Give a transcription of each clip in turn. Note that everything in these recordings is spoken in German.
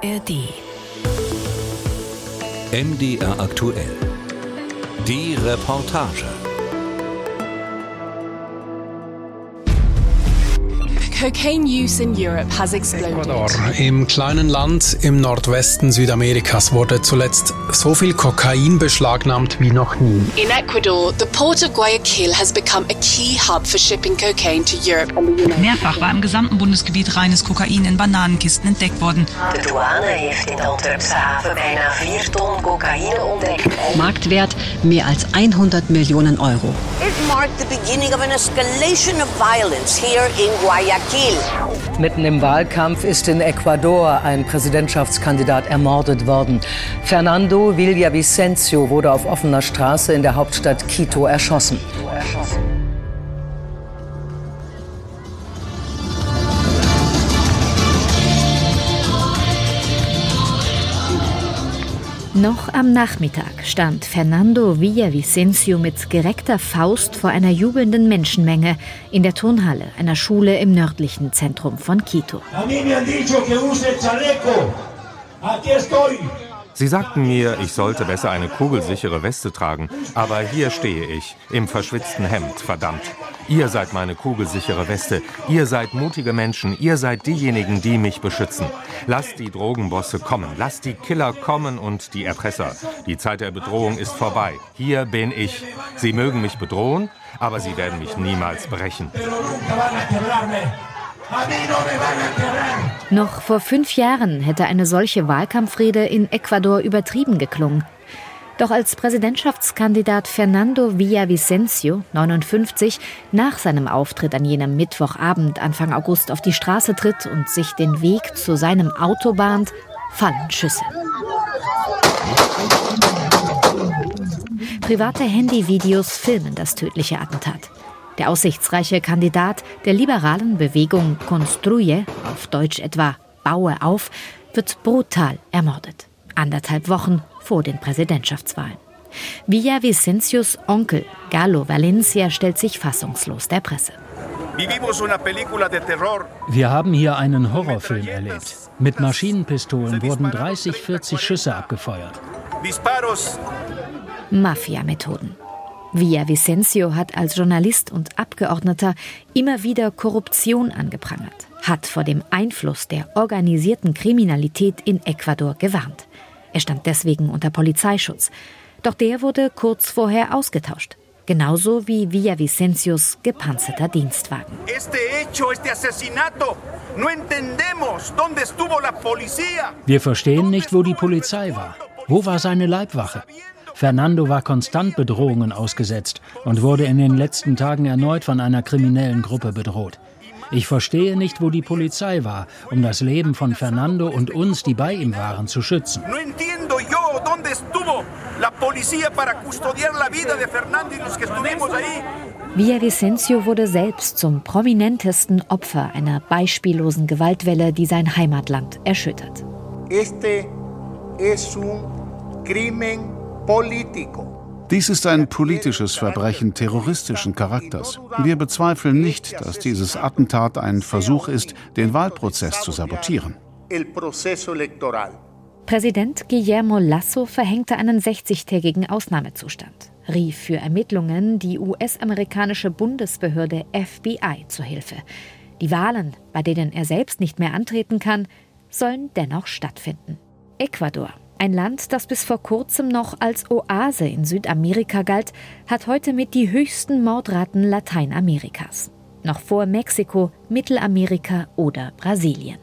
ARD. MDR aktuell. Die Reportage. Cocaine use in Europe has exploded. Ecuador. Im kleinen Land im Nordwesten Südamerikas wurde zuletzt so viel Kokain beschlagnahmt wie noch nie. In Ecuador, the port of Guayaquil has become a key hub for shipping cocaine to Europe and the United Mehrfach war im gesamten Bundesgebiet reines Kokain in Bananenkisten entdeckt worden. De douane heeft in de Antwerpse haven bijna 4 ton cocaïne ontdekt. Marktwert mehr als 100 Millionen Euro. It marked the beginning of an escalation of violence here in Guayaquil. Mitten im Wahlkampf ist in Ecuador ein Präsidentschaftskandidat ermordet worden. Fernando Villavicencio wurde auf offener Straße in der Hauptstadt Quito erschossen. Noch am Nachmittag stand Fernando Villavicencio mit gereckter Faust vor einer jubelnden Menschenmenge in der Turnhalle einer Schule im nördlichen Zentrum von Quito. Sie sagten mir, ich sollte besser eine kugelsichere Weste tragen, aber hier stehe ich, im verschwitzten Hemd, verdammt. Ihr seid meine kugelsichere Weste, ihr seid mutige Menschen, ihr seid diejenigen, die mich beschützen. Lasst die Drogenbosse kommen, lasst die Killer kommen und die Erpresser. Die Zeit der Bedrohung ist vorbei. Hier bin ich. Sie mögen mich bedrohen, aber sie werden mich niemals brechen. Noch vor fünf Jahren hätte eine solche Wahlkampfrede in Ecuador übertrieben geklungen. Doch als Präsidentschaftskandidat Fernando Villavicencio, 59, nach seinem Auftritt an jenem Mittwochabend Anfang August auf die Straße tritt und sich den Weg zu seinem Auto bahnt, fallen Schüsse. Private Handyvideos filmen das tödliche Attentat. Der aussichtsreiche Kandidat der liberalen Bewegung Construye, auf Deutsch etwa Baue auf, wird brutal ermordet. Anderthalb Wochen vor den Präsidentschaftswahlen. Villavicencios Onkel, Galo Valencia, stellt sich fassungslos der Presse. Wir haben hier einen Horrorfilm erlebt. Mit Maschinenpistolen wurden 30, 40 Schüsse abgefeuert. Mafia-Methoden. Villavicencio hat als Journalist und Abgeordneter immer wieder Korruption angeprangert, hat vor dem Einfluss der organisierten Kriminalität in Ecuador gewarnt. Er stand deswegen unter Polizeischutz. Doch der wurde kurz vorher ausgetauscht. Genauso wie Villavicencios gepanzerter Dienstwagen. Wir verstehen nicht, wo die Polizei war. Wo war seine Leibwache? Fernando war konstant Bedrohungen ausgesetzt und wurde in den letzten Tagen erneut von einer kriminellen Gruppe bedroht. Ich verstehe nicht, wo die Polizei war, um das Leben von Fernando und uns, die bei ihm waren, zu schützen. Villavicencio wurde selbst zum prominentesten Opfer einer beispiellosen Gewaltwelle, die sein Heimatland erschüttert. Este es un crimen. Dies ist ein politisches Verbrechen terroristischen Charakters. Wir bezweifeln nicht, dass dieses Attentat ein Versuch ist, den Wahlprozess zu sabotieren. Präsident Guillermo Lasso verhängte einen 60-tägigen Ausnahmezustand, rief für Ermittlungen die US-amerikanische Bundesbehörde FBI zu Hilfe. Die Wahlen, bei denen er selbst nicht mehr antreten kann, sollen dennoch stattfinden. Ecuador ein Land, das bis vor kurzem noch als Oase in Südamerika galt, hat heute mit die höchsten Mordraten Lateinamerikas. Noch vor Mexiko, Mittelamerika oder Brasilien.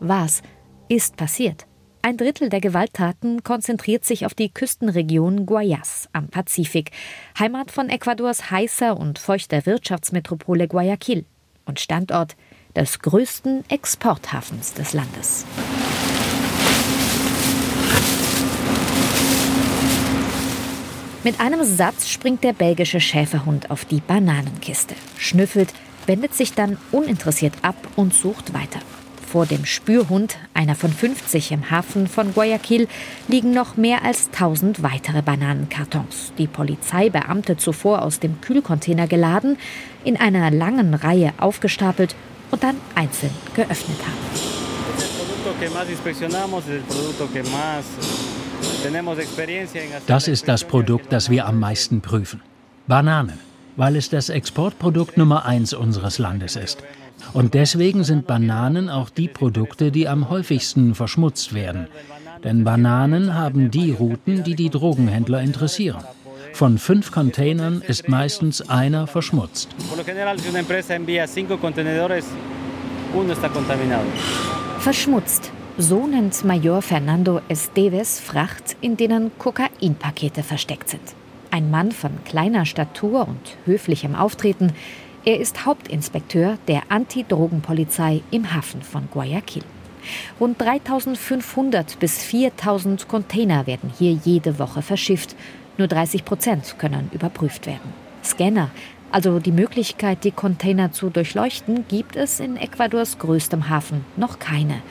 Was ist passiert? Ein Drittel der Gewalttaten konzentriert sich auf die Küstenregion Guayas am Pazifik, Heimat von Ecuadors heißer und feuchter Wirtschaftsmetropole Guayaquil und Standort des größten Exporthafens des Landes. Mit einem Satz springt der belgische Schäferhund auf die Bananenkiste, schnüffelt, wendet sich dann uninteressiert ab und sucht weiter. Vor dem Spürhund, einer von 50 im Hafen von Guayaquil, liegen noch mehr als 1000 weitere Bananenkartons, die Polizeibeamte zuvor aus dem Kühlcontainer geladen, in einer langen Reihe aufgestapelt und dann einzeln geöffnet haben. Das ist das Produkt, das wir am meisten prüfen. Bananen, weil es das Exportprodukt Nummer eins unseres Landes ist. Und deswegen sind Bananen auch die Produkte, die am häufigsten verschmutzt werden. Denn Bananen haben die Routen, die die Drogenhändler interessieren. Von fünf Containern ist meistens einer verschmutzt. Verschmutzt. So nennt Major Fernando Esteves Fracht, in denen Kokainpakete versteckt sind. Ein Mann von kleiner Statur und höflichem Auftreten. Er ist Hauptinspekteur der Anti-Drogen-Polizei im Hafen von Guayaquil. Rund 3500 bis 4000 Container werden hier jede Woche verschifft. Nur 30 Prozent können überprüft werden. Scanner, also die Möglichkeit, die Container zu durchleuchten, gibt es in Ecuadors größtem Hafen noch keine.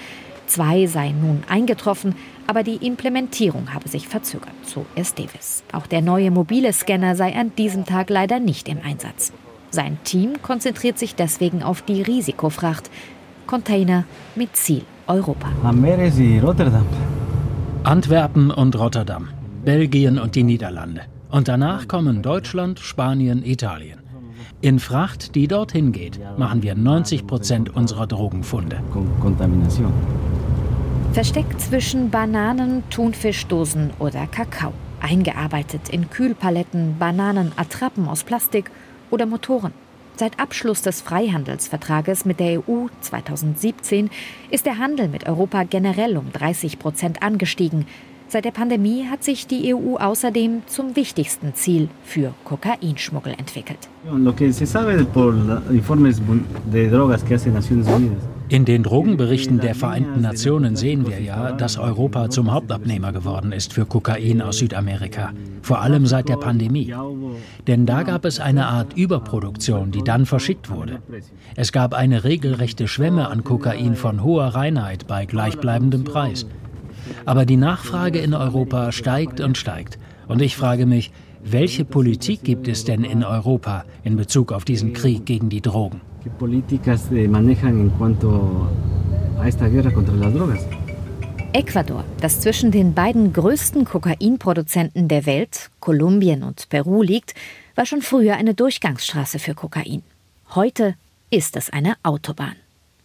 Zwei seien nun eingetroffen, aber die Implementierung habe sich verzögert, so Esteves. Auch der neue mobile Scanner sei an diesem Tag leider nicht im Einsatz. Sein Team konzentriert sich deswegen auf die Risikofracht. Container mit Ziel Europa. Antwerpen und Rotterdam. Belgien und die Niederlande. Und danach kommen Deutschland, Spanien, Italien. In Fracht, die dorthin geht, machen wir 90 Prozent unserer Drogenfunde. Versteckt zwischen Bananen, Thunfischdosen oder Kakao. Eingearbeitet in Kühlpaletten, Bananenattrappen aus Plastik oder Motoren. Seit Abschluss des Freihandelsvertrages mit der EU 2017 ist der Handel mit Europa generell um 30 Prozent angestiegen. Seit der Pandemie hat sich die EU außerdem zum wichtigsten Ziel für Kokainschmuggel entwickelt. In den Drogenberichten der Vereinten Nationen sehen wir ja, dass Europa zum Hauptabnehmer geworden ist für Kokain aus Südamerika, vor allem seit der Pandemie. Denn da gab es eine Art Überproduktion, die dann verschickt wurde. Es gab eine regelrechte Schwemme an Kokain von hoher Reinheit bei gleichbleibendem Preis. Aber die Nachfrage in Europa steigt und steigt. Und ich frage mich, welche Politik gibt es denn in Europa in Bezug auf diesen Krieg gegen die Drogen? Ecuador, das zwischen den beiden größten Kokainproduzenten der Welt, Kolumbien und Peru, liegt, war schon früher eine Durchgangsstraße für Kokain. Heute ist es eine Autobahn.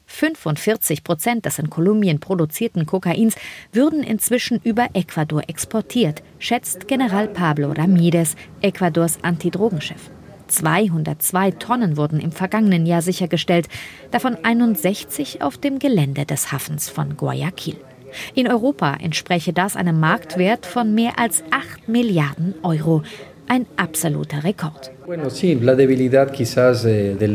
45 Prozent des in Kolumbien produzierten Kokains würden inzwischen über Ecuador exportiert, schätzt General Pablo Ramirez, Ecuadors Antidrogenchef. 202 Tonnen wurden im vergangenen Jahr sichergestellt, davon 61 auf dem Gelände des Hafens von Guayaquil. In Europa entspräche das einem Marktwert von mehr als 8 Milliarden Euro, ein absoluter Rekord. Bueno, sí, la debilidad quizás de, de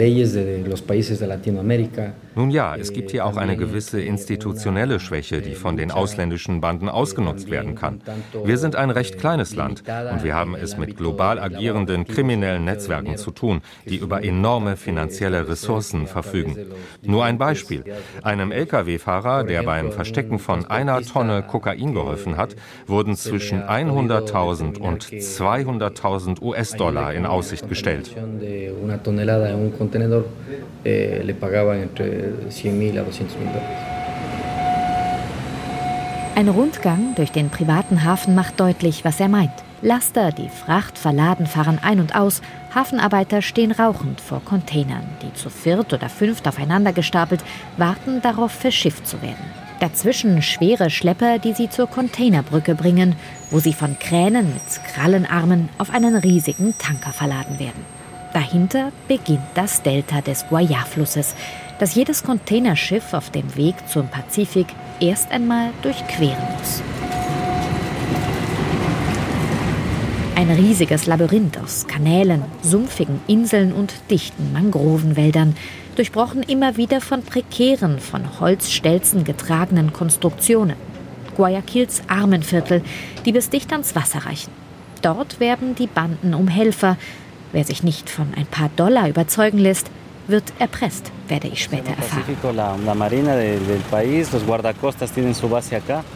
nun ja, es gibt hier auch eine gewisse institutionelle Schwäche, die von den ausländischen Banden ausgenutzt werden kann. Wir sind ein recht kleines Land und wir haben es mit global agierenden kriminellen Netzwerken zu tun, die über enorme finanzielle Ressourcen verfügen. Nur ein Beispiel. Einem Lkw-Fahrer, der beim Verstecken von einer Tonne Kokain geholfen hat, wurden zwischen 100.000 und 200.000 US-Dollar in Aussicht gestellt. Ein Rundgang durch den privaten Hafen macht deutlich, was er meint. Laster, die Fracht verladen, fahren ein und aus. Hafenarbeiter stehen rauchend vor Containern, die zu viert oder fünft aufeinander gestapelt warten darauf, verschifft zu werden. Dazwischen schwere Schlepper, die sie zur Containerbrücke bringen, wo sie von Kränen mit Krallenarmen auf einen riesigen Tanker verladen werden. Dahinter beginnt das Delta des Guayas-Flusses, das jedes Containerschiff auf dem Weg zum Pazifik erst einmal durchqueren muss. Ein riesiges Labyrinth aus Kanälen, sumpfigen Inseln und dichten Mangrovenwäldern, durchbrochen immer wieder von prekären, von Holzstelzen getragenen Konstruktionen. Guayaquils Armenviertel, die bis dicht ans Wasser reichen. Dort werben die Banden um Helfer. Wer sich nicht von ein paar Dollar überzeugen lässt, wird erpresst, werde ich später erfahren.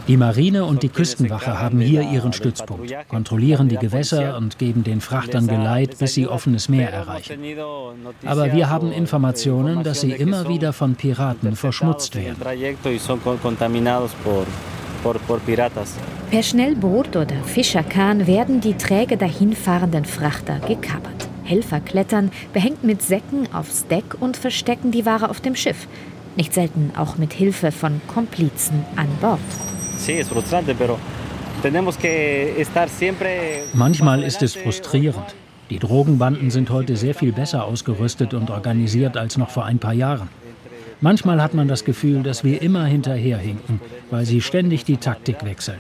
Die Marine und die Küstenwache haben hier ihren Stützpunkt, kontrollieren die Gewässer und geben den Frachtern Geleit, bis sie offenes Meer erreichen. Aber wir haben Informationen, dass sie immer wieder von Piraten verschmutzt werden. Per Schnellboot oder Fischerkahn werden die träge dahinfahrenden Frachter gekapert. Helfer klettern, behängt mit Säcken aufs Deck und verstecken die Ware auf dem Schiff. Nicht selten auch mit Hilfe von Komplizen an Bord. Manchmal ist es frustrierend. Die Drogenbanden sind heute sehr viel besser ausgerüstet und organisiert als noch vor ein paar Jahren. Manchmal hat man das Gefühl, dass wir immer hinterherhinken, weil sie ständig die Taktik wechseln.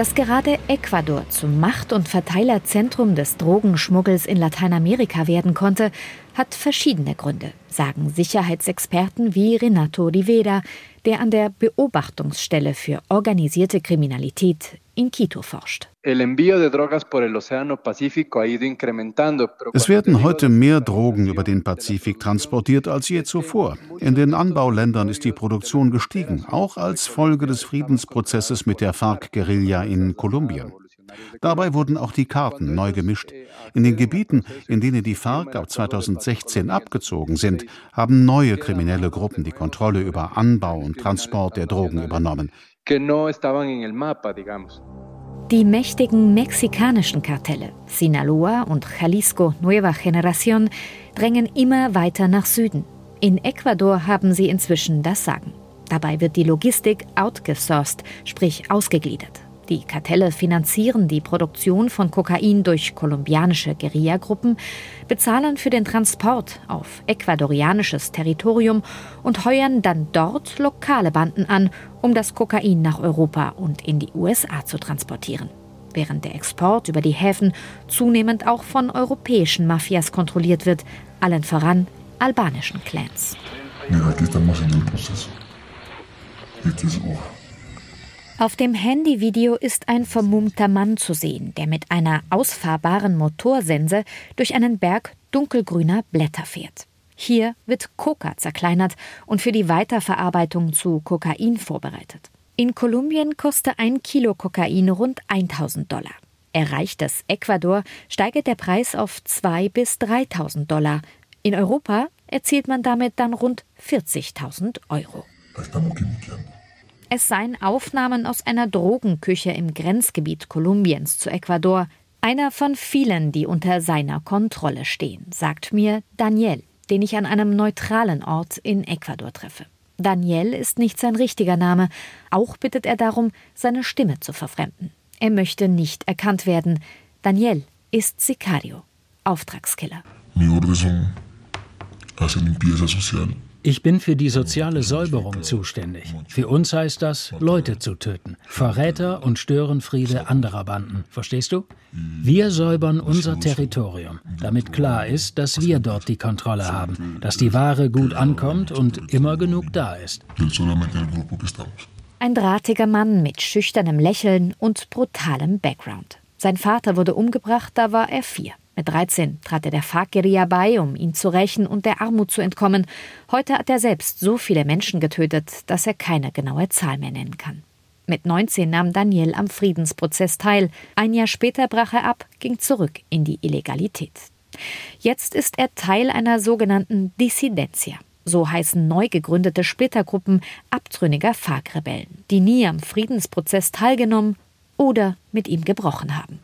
Dass gerade Ecuador zum Macht- und Verteilerzentrum des Drogenschmuggels in Lateinamerika werden konnte, hat verschiedene Gründe, sagen Sicherheitsexperten wie Renato Rivera, der an der Beobachtungsstelle für organisierte Kriminalität in Quito forscht. Es werden heute mehr Drogen über den Pazifik transportiert als je zuvor. In den Anbauländern ist die Produktion gestiegen, auch als Folge des Friedensprozesses mit der FARC-Guerilla in Kolumbien. Dabei wurden auch die Karten neu gemischt. In den Gebieten, in denen die FARC ab 2016 abgezogen sind, haben neue kriminelle Gruppen die Kontrolle über Anbau und Transport der Drogen übernommen. Die mächtigen mexikanischen Kartelle Sinaloa und Jalisco Nueva Generación drängen immer weiter nach Süden. In Ecuador haben sie inzwischen das Sagen. Dabei wird die Logistik outgesourced, sprich ausgegliedert. Die Kartelle finanzieren die Produktion von Kokain durch kolumbianische Guerillagruppen, bezahlen für den Transport auf ecuadorianisches Territorium und heuern dann dort lokale Banden an, um das Kokain nach Europa und in die USA zu transportieren. Während der Export über die Häfen zunehmend auch von europäischen Mafias kontrolliert wird, allen voran albanischen Clans. Auf dem Handyvideo ist ein vermummter Mann zu sehen, der mit einer ausfahrbaren Motorsense durch einen Berg dunkelgrüner Blätter fährt. Hier wird Coca zerkleinert und für die Weiterverarbeitung zu Kokain vorbereitet. In Kolumbien kostet ein Kilo Kokain rund 1000 Dollar. Erreicht es Ecuador, steigt der Preis auf 2.000 bis 3.000 Dollar. In Europa erzielt man damit dann rund 40.000 Euro. Es seien Aufnahmen aus einer Drogenküche im Grenzgebiet Kolumbiens zu Ecuador, einer von vielen, die unter seiner Kontrolle stehen, sagt mir Daniel, den ich an einem neutralen Ort in Ecuador treffe. Daniel ist nicht sein richtiger Name, auch bittet er darum, seine Stimme zu verfremden. Er möchte nicht erkannt werden. Daniel ist Sicario, Auftragskiller. Mi orden son hacer limpieza social ich bin für die soziale Säuberung zuständig. Für uns heißt das, Leute zu töten. Verräter und Störenfriede anderer Banden. Verstehst du? Wir säubern unser Territorium, damit klar ist, dass wir dort die Kontrolle haben, dass die Ware gut ankommt und immer genug da ist. Ein drahtiger Mann mit schüchternem Lächeln und brutalem Background. Sein Vater wurde umgebracht, da war er vier. Mit 13 trat er der FARC-Guerilla bei, um ihn zu rächen und der Armut zu entkommen. Heute hat er selbst so viele Menschen getötet, dass er keine genaue Zahl mehr nennen kann. Mit 19 nahm Daniel am Friedensprozess teil. Ein Jahr später brach er ab, ging zurück in die Illegalität. Jetzt ist er Teil einer sogenannten Dissidentia. So heißen neu gegründete Splittergruppen abtrünniger FARC-Rebellen, die nie am Friedensprozess teilgenommen oder mit ihm gebrochen haben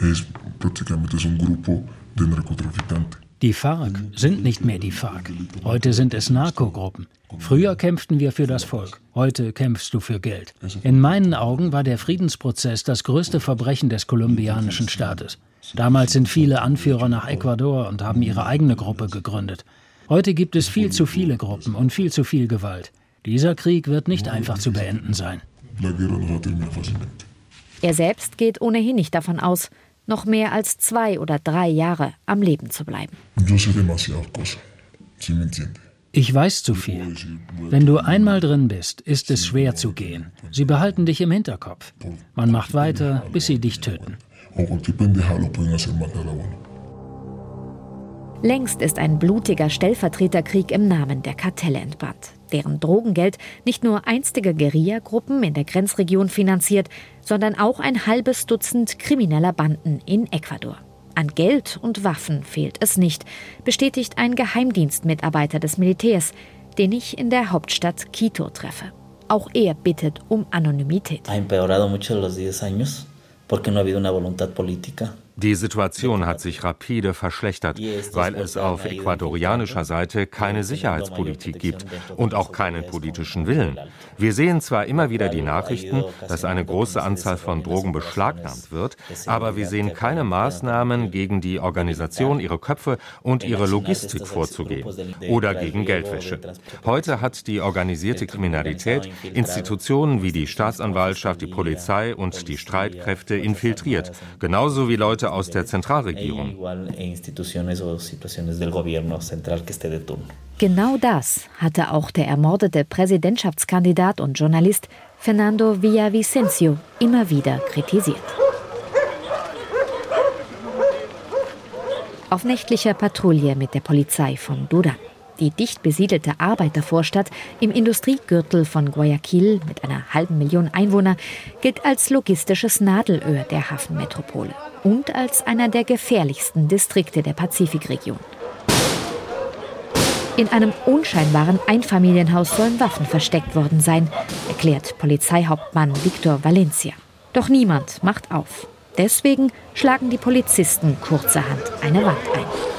es prácticamente es un grupo de narcotraficantes. Die FARC sind nicht mehr die FARC. Heute sind es Narkogruppen. Früher kämpften wir für das Volk. Heute kämpfst du für Geld. In meinen Augen war der Friedensprozess das größte Verbrechen des kolumbianischen Staates. Damals sind viele Anführer nach Ecuador und haben ihre eigene Gruppe gegründet. Heute gibt es viel zu viele Gruppen und viel zu viel Gewalt. Dieser Krieg wird nicht einfach zu beenden sein. Er selbst geht ohnehin nicht davon aus, noch mehr als zwei oder drei Jahre am Leben zu bleiben. Ich weiß zu viel. Wenn du einmal drin bist, ist es schwer zu gehen. Sie behalten dich im Hinterkopf. Man macht weiter, bis sie dich töten. Längst ist ein blutiger Stellvertreterkrieg im Namen der Kartelle entbrannt, deren Drogengeld nicht nur einstige Guerillagruppen in der Grenzregion finanziert, sondern auch ein halbes Dutzend krimineller Banden in Ecuador. An Geld und Waffen fehlt es nicht, bestätigt ein Geheimdienstmitarbeiter des Militärs, den ich in der Hauptstadt Quito treffe. Auch er bittet um Anonymität. Ha empeorado mucho los 10 años porque no ha habido una voluntad política. Die Situation hat sich rapide verschlechtert, weil es auf ecuadorianischer Seite keine Sicherheitspolitik gibt und auch keinen politischen Willen. Wir sehen zwar immer wieder die Nachrichten, dass eine große Anzahl von Drogen beschlagnahmt wird, aber wir sehen keine Maßnahmen gegen die Organisation, ihre Köpfe und ihre Logistik vorzugehen oder gegen Geldwäsche. Heute hat die organisierte Kriminalität Institutionen wie die Staatsanwaltschaft, die Polizei und die Streitkräfte infiltriert, genauso wie Leute aus der Zentralregierung. Genau das hatte auch der ermordete Präsidentschaftskandidat und Journalist Fernando Villavicencio immer wieder kritisiert. Auf nächtlicher Patrouille mit der Polizei von Duran. Die dicht besiedelte Arbeitervorstadt im Industriegürtel von Guayaquil mit einer halben Million Einwohner gilt als logistisches Nadelöhr der Hafenmetropole und als einer der gefährlichsten Distrikte der Pazifikregion. In einem unscheinbaren Einfamilienhaus sollen Waffen versteckt worden sein, erklärt Polizeihauptmann Victor Valencia. Doch niemand macht auf. Deswegen schlagen die Polizisten kurzerhand eine Wand ein.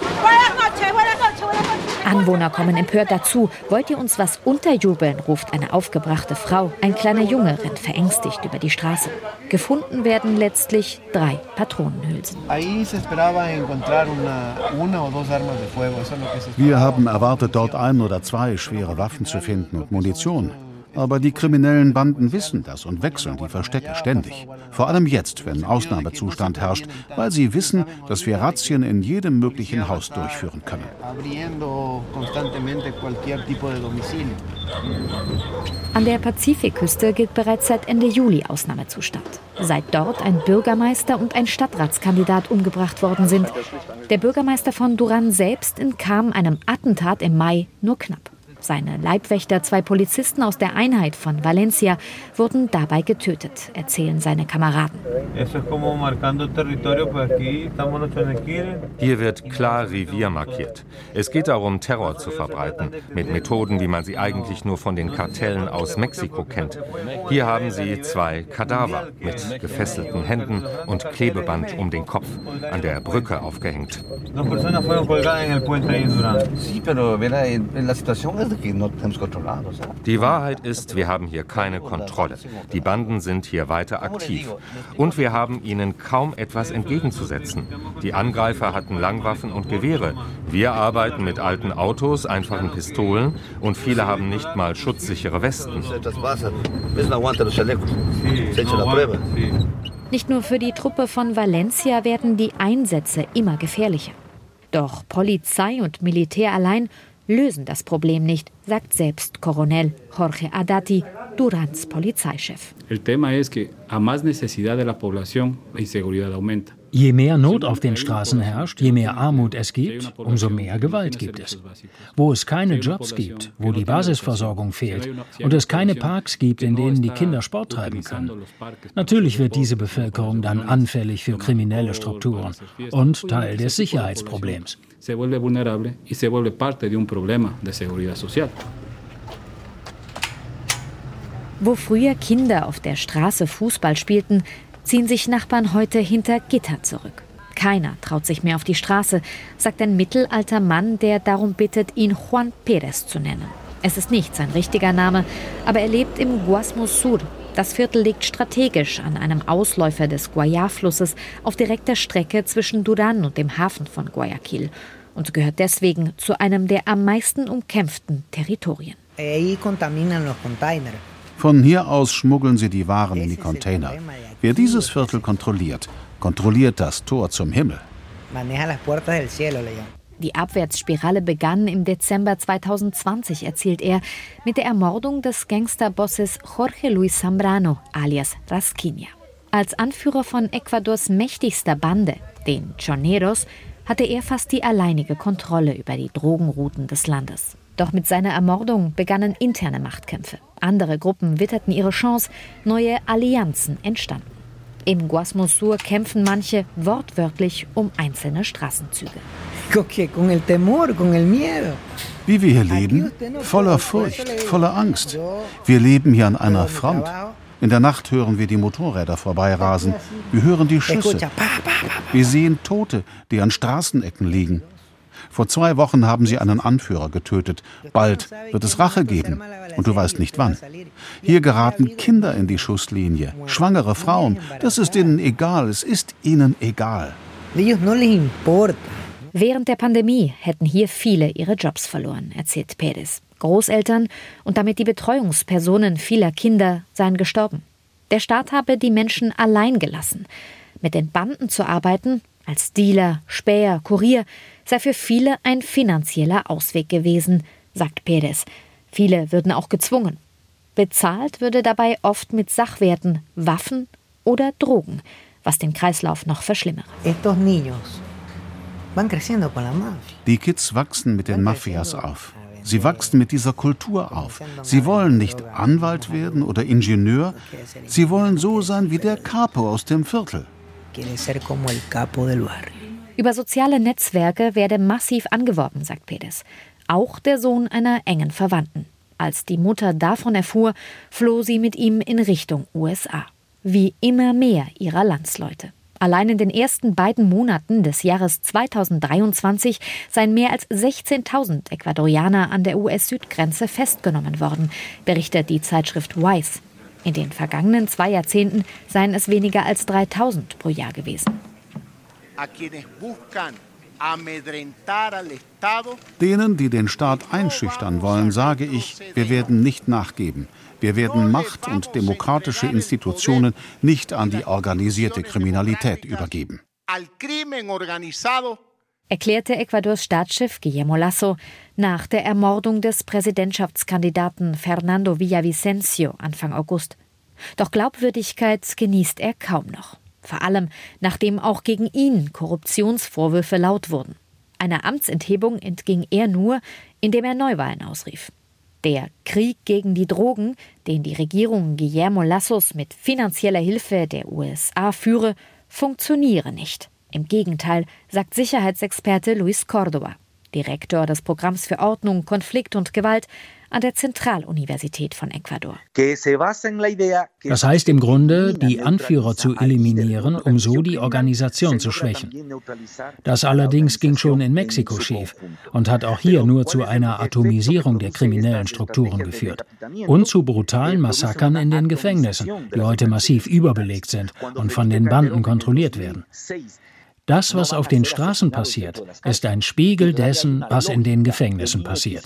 Anwohner kommen empört dazu. Wollt ihr uns was unterjubeln? ruft eine aufgebrachte Frau. Ein kleiner Junge rennt verängstigt über die Straße. Gefunden werden letztlich drei Patronenhülsen. Wir haben erwartet, dort ein oder zwei schwere Waffen zu finden und Munition. Aber die kriminellen Banden wissen das und wechseln die Verstecke ständig. Vor allem jetzt, wenn Ausnahmezustand herrscht, weil sie wissen, dass wir Razzien in jedem möglichen Haus durchführen können. An der Pazifikküste gilt bereits seit Ende Juli Ausnahmezustand. Seit dort ein Bürgermeister und ein Stadtratskandidat umgebracht worden sind. Der Bürgermeister von Duran selbst entkam einem Attentat im Mai nur knapp. Seine Leibwächter, zwei Polizisten aus der Einheit von Valencia, wurden dabei getötet, erzählen seine Kameraden. Hier wird klar Revier markiert. Es geht darum, Terror zu verbreiten, mit Methoden, wie man sie eigentlich nur von den Kartellen aus Mexiko kennt. Hier haben sie zwei Kadaver mit gefesselten Händen und Klebeband um den Kopf, an der Brücke aufgehängt. Die Wahrheit ist, wir haben hier keine Kontrolle. Die Banden sind hier weiter aktiv. Und wir haben ihnen kaum etwas entgegenzusetzen. Die Angreifer hatten Langwaffen und Gewehre. Wir arbeiten mit alten Autos, einfachen Pistolen und viele haben nicht mal schutzsichere Westen. Nicht nur für die Truppe von Valencia werden die Einsätze immer gefährlicher. Doch Polizei und Militär allein lösen das Problem nicht, sagt selbst Coronel Jorge Adati, Durans Polizeichef. Je mehr Not auf den Straßen herrscht, je mehr Armut es gibt, umso mehr Gewalt gibt es. Wo es keine Jobs gibt, wo die Basisversorgung fehlt und es keine Parks gibt, in denen die Kinder Sport treiben können, natürlich wird diese Bevölkerung dann anfällig für kriminelle Strukturen und Teil des Sicherheitsproblems. Se vuelve vulnerable y se vuelve parte de un problema de seguridad social. Wo früher Kinder auf der Straße Fußball spielten, ziehen sich Nachbarn heute hinter Gitter zurück. Keiner traut sich mehr auf die Straße, sagt ein mittelalter Mann, der darum bittet, ihn Juan Pérez zu nennen. Es ist nicht sein richtiger Name, aber er lebt im Guasmos Sur. Das Viertel liegt strategisch an einem Ausläufer des Guayá-Flusses auf direkter Strecke zwischen Duran und dem Hafen von Guayaquil und gehört deswegen zu einem der am meisten umkämpften Territorien. Von hier aus schmuggeln sie die Waren in die Container. Wer dieses Viertel kontrolliert, kontrolliert das Tor zum Himmel. Die Abwärtsspirale begann im Dezember 2020, erzählt er, mit der Ermordung des Gangsterbosses Jorge Luis Zambrano alias Rasquinia. Als Anführer von Ecuadors mächtigster Bande, den Choneros, hatte er fast die alleinige Kontrolle über die Drogenrouten des Landes. Doch mit seiner Ermordung begannen interne Machtkämpfe. Andere Gruppen witterten ihre Chance, neue Allianzen entstanden. Im Guasmosur kämpfen manche wortwörtlich um einzelne Straßenzüge. Wie wir hier leben, voller Furcht, voller Angst. Wir leben hier an einer Front. In der Nacht hören wir die Motorräder vorbeirasen. Wir hören die Schüsse. Wir sehen Tote, die an Straßenecken liegen. Vor zwei Wochen haben sie einen Anführer getötet. Bald wird es Rache geben. Und du weißt nicht wann. Hier geraten Kinder in die Schusslinie. Schwangere Frauen. Das ist ihnen egal. Es ist ihnen egal. Während der Pandemie hätten hier viele ihre Jobs verloren, erzählt Perez. Großeltern und damit die Betreuungspersonen vieler Kinder seien gestorben. Der Staat habe die Menschen allein gelassen. Mit den Banden zu arbeiten, als Dealer, Späher, Kurier, sei für viele ein finanzieller Ausweg gewesen, sagt Perez. Viele würden auch gezwungen. Bezahlt würde dabei oft mit Sachwerten, Waffen oder Drogen, was den Kreislauf noch verschlimmere. Die Kids wachsen mit den Mafias auf. Sie wachsen mit dieser Kultur auf. Sie wollen nicht Anwalt werden oder Ingenieur. Sie wollen so sein wie der Capo aus dem Viertel. Über soziale Netzwerke werde massiv angeworben, sagt Pedes. Auch der Sohn einer engen Verwandten. Als die Mutter davon erfuhr, floh sie mit ihm in Richtung USA. Wie immer mehr ihrer Landsleute. Allein in den ersten beiden Monaten des Jahres 2023 seien mehr als 16.000 Ecuadorianer an der US-Südgrenze festgenommen worden, berichtet die Zeitschrift Wise. In den vergangenen zwei Jahrzehnten seien es weniger als 3.000 pro Jahr gewesen. Denen, die den Staat einschüchtern wollen, sage ich, wir werden nicht nachgeben. Wir werden Macht und demokratische Institutionen nicht an die organisierte Kriminalität übergeben. Erklärte Ecuadors Staatschef Guillermo Lasso nach der Ermordung des Präsidentschaftskandidaten Fernando Villavicencio Anfang August. Doch Glaubwürdigkeit genießt er kaum noch. Vor allem, nachdem auch gegen ihn Korruptionsvorwürfe laut wurden. Einer Amtsenthebung entging er nur, indem er Neuwahlen ausrief. Der Krieg gegen die Drogen, den die Regierung Guillermo Lassos mit finanzieller Hilfe der USA führe, funktioniere nicht. Im Gegenteil, sagt Sicherheitsexperte Luis Córdoba, Direktor des Programms für Ordnung, Konflikt und Gewalt an der Zentraluniversität von Ecuador. Das heißt im Grunde, die Anführer zu eliminieren, um so die Organisation zu schwächen. Das allerdings ging schon in Mexiko schief und hat auch hier nur zu einer Atomisierung der kriminellen Strukturen geführt und zu brutalen Massakern in den Gefängnissen, die heute massiv überbelegt sind und von den Banden kontrolliert werden. Das, was auf den Straßen passiert, ist ein Spiegel dessen, was in den Gefängnissen passiert.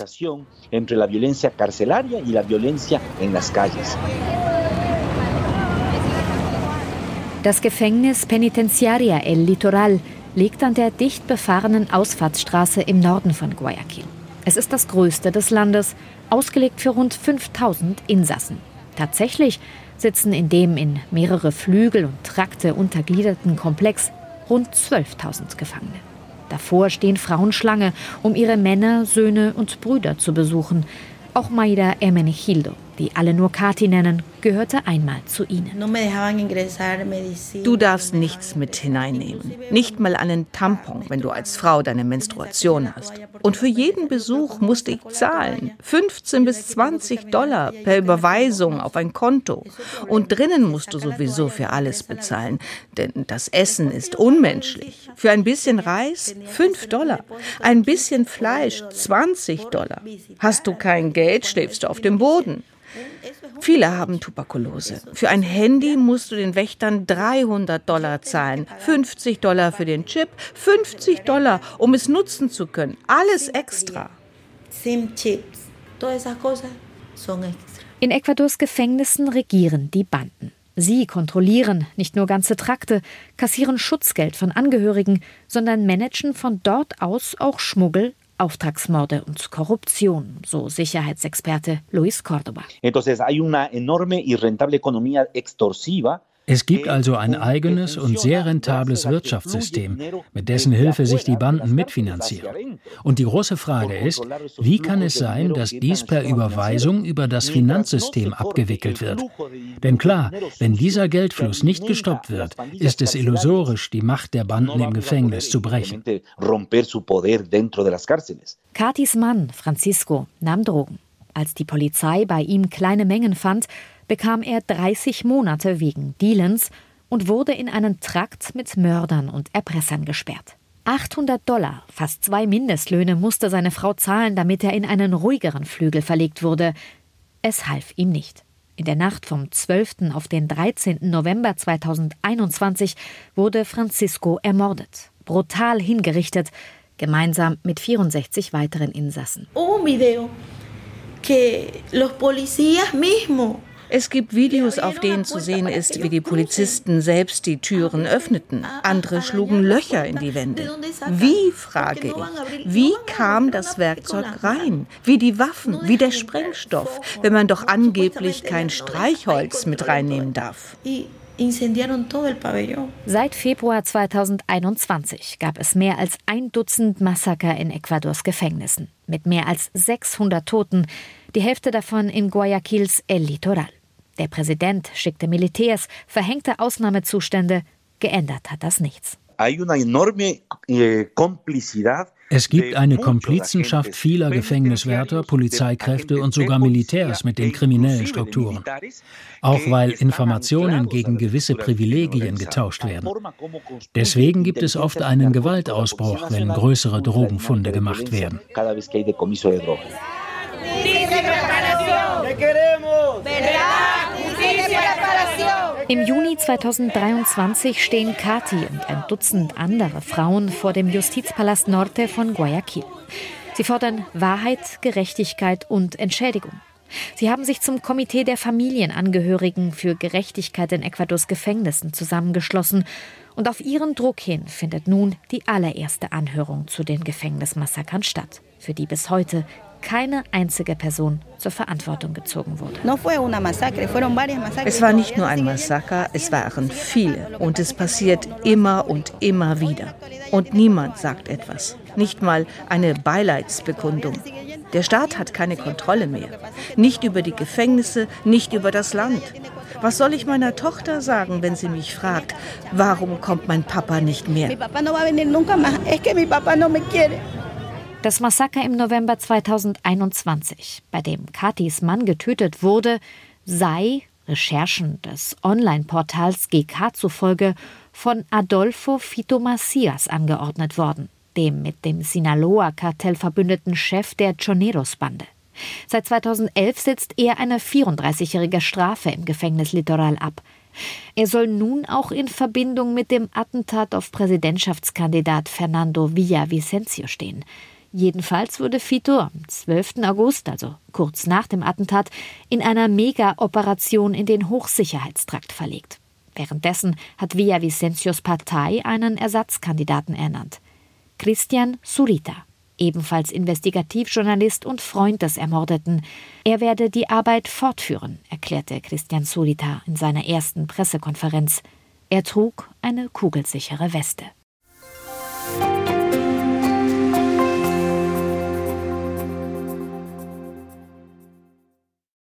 Das Gefängnis Penitenciaria El Litoral liegt an der dicht befahrenen Ausfahrtsstraße im Norden von Guayaquil. Es ist das größte des Landes, ausgelegt für rund 5000 Insassen. Tatsächlich sitzen in dem in mehrere Flügel und Trakte untergliederten Komplex rund 12.000 Gefangene. Davor stehen Frauen Schlange, um ihre Männer, Söhne und Brüder zu besuchen. Auch Maida Ermenegildo, die alle nur Kati nennen, gehörte einmal zu ihnen. Du darfst nichts mit hineinnehmen. Nicht mal einen Tampon, wenn du als Frau deine Menstruation hast. Und für jeden Besuch musste ich zahlen. 15 bis 20 Dollar per Überweisung auf ein Konto. Und drinnen musst du sowieso für alles bezahlen. Denn das Essen ist unmenschlich. Für ein bisschen Reis 5 Dollar. Ein bisschen Fleisch 20 Dollar. Hast du kein Geld, schläfst du auf dem Boden. Viele haben Tuberkulose. Für ein Handy musst du den Wächtern 300 Dollar zahlen. 50 Dollar für den Chip, 50 Dollar, um es nutzen zu können. Alles extra. In Ecuadors Gefängnissen regieren die Banden. Sie kontrollieren nicht nur ganze Trakte, kassieren Schutzgeld von Angehörigen, sondern managen von dort aus auch Schmuggel, Auftragsmorde und Korruption, so Sicherheitsexperte Luis Córdoba. Es gibt also ein eigenes und sehr rentables Wirtschaftssystem, mit dessen Hilfe sich die Banden mitfinanzieren. Und die große Frage ist, wie kann es sein, dass dies per Überweisung über das Finanzsystem abgewickelt wird? Denn klar, wenn dieser Geldfluss nicht gestoppt wird, ist es illusorisch, die Macht der Banden im Gefängnis zu brechen. Katis Mann, Francisco, nahm Drogen. Als die Polizei bei ihm kleine Mengen fand, bekam er 30 Monate wegen Dealens und wurde in einen Trakt mit Mördern und Erpressern gesperrt. 800 Dollar, fast zwei Mindestlöhne, musste seine Frau zahlen, damit er in einen ruhigeren Flügel verlegt wurde. Es half ihm nicht. In der Nacht vom 12. auf den 13. November 2021 wurde Francisco ermordet, brutal hingerichtet, gemeinsam mit 64 weiteren Insassen. Un video que los policías mismos es gibt Videos, auf denen zu sehen ist, wie die Polizisten selbst die Türen öffneten. Andere schlugen Löcher in die Wände. Wie, frage ich, wie kam das Werkzeug rein? Wie die Waffen, wie der Sprengstoff, wenn man doch angeblich kein Streichholz mit reinnehmen darf? Seit Februar 2021 gab es mehr als ein Dutzend Massaker in Ecuadors Gefängnissen, mit mehr als 600 Toten, die Hälfte davon in Guayaquils El Litoral. Der Präsident schickte Militärs, verhängte Ausnahmezustände, geändert hat das nichts. Eh, es gibt eine Komplizenschaft vieler Gefängniswärter, Polizeikräfte und sogar Militärs mit den kriminellen Strukturen. Auch weil Informationen gegen gewisse Privilegien getauscht werden. Deswegen gibt es oft einen Gewaltausbruch, wenn größere Drogenfunde gemacht werden. Im Juni 2023 stehen Kati und ein Dutzend andere Frauen vor dem Justizpalast Norte von Guayaquil. Sie fordern Wahrheit, Gerechtigkeit und Entschädigung. Sie haben sich zum Komitee der Familienangehörigen für Gerechtigkeit in Ecuadors Gefängnissen zusammengeschlossen. Und auf ihren Druck hin findet nun die allererste Anhörung zu den Gefängnismassakern statt, für die bis heute keine einzige Person zur Verantwortung gezogen wurde. Es war nicht nur ein Massaker, es waren viele und es passiert immer und immer wieder. Und niemand sagt etwas, nicht mal eine Beileidsbekundung. Der Staat hat keine Kontrolle mehr, nicht über die Gefängnisse, nicht über das Land. Was soll ich meiner Tochter sagen, wenn sie mich fragt, warum kommt mein Papa nicht mehr? Das Massaker im November 2021, bei dem Katis Mann getötet wurde, sei Recherchen des Online-Portals GK zufolge von Adolfo Fito Macias angeordnet worden, dem mit dem Sinaloa-Kartell verbündeten Chef der Choneros-Bande. Seit 2011 sitzt er eine 34-jährige Strafe im Gefängnis Litoral ab. Er soll nun auch in Verbindung mit dem Attentat auf Präsidentschaftskandidat Fernando Villavicencio stehen. Jedenfalls wurde Fito am 12. August, also kurz nach dem Attentat, in einer Mega-Operation in den Hochsicherheitstrakt verlegt. Währenddessen hat Villavicencios Partei einen Ersatzkandidaten ernannt. Christian Surita, ebenfalls Investigativjournalist und Freund des Ermordeten. Er werde die Arbeit fortführen, erklärte Christian Surita in seiner ersten Pressekonferenz. Er trug eine kugelsichere Weste.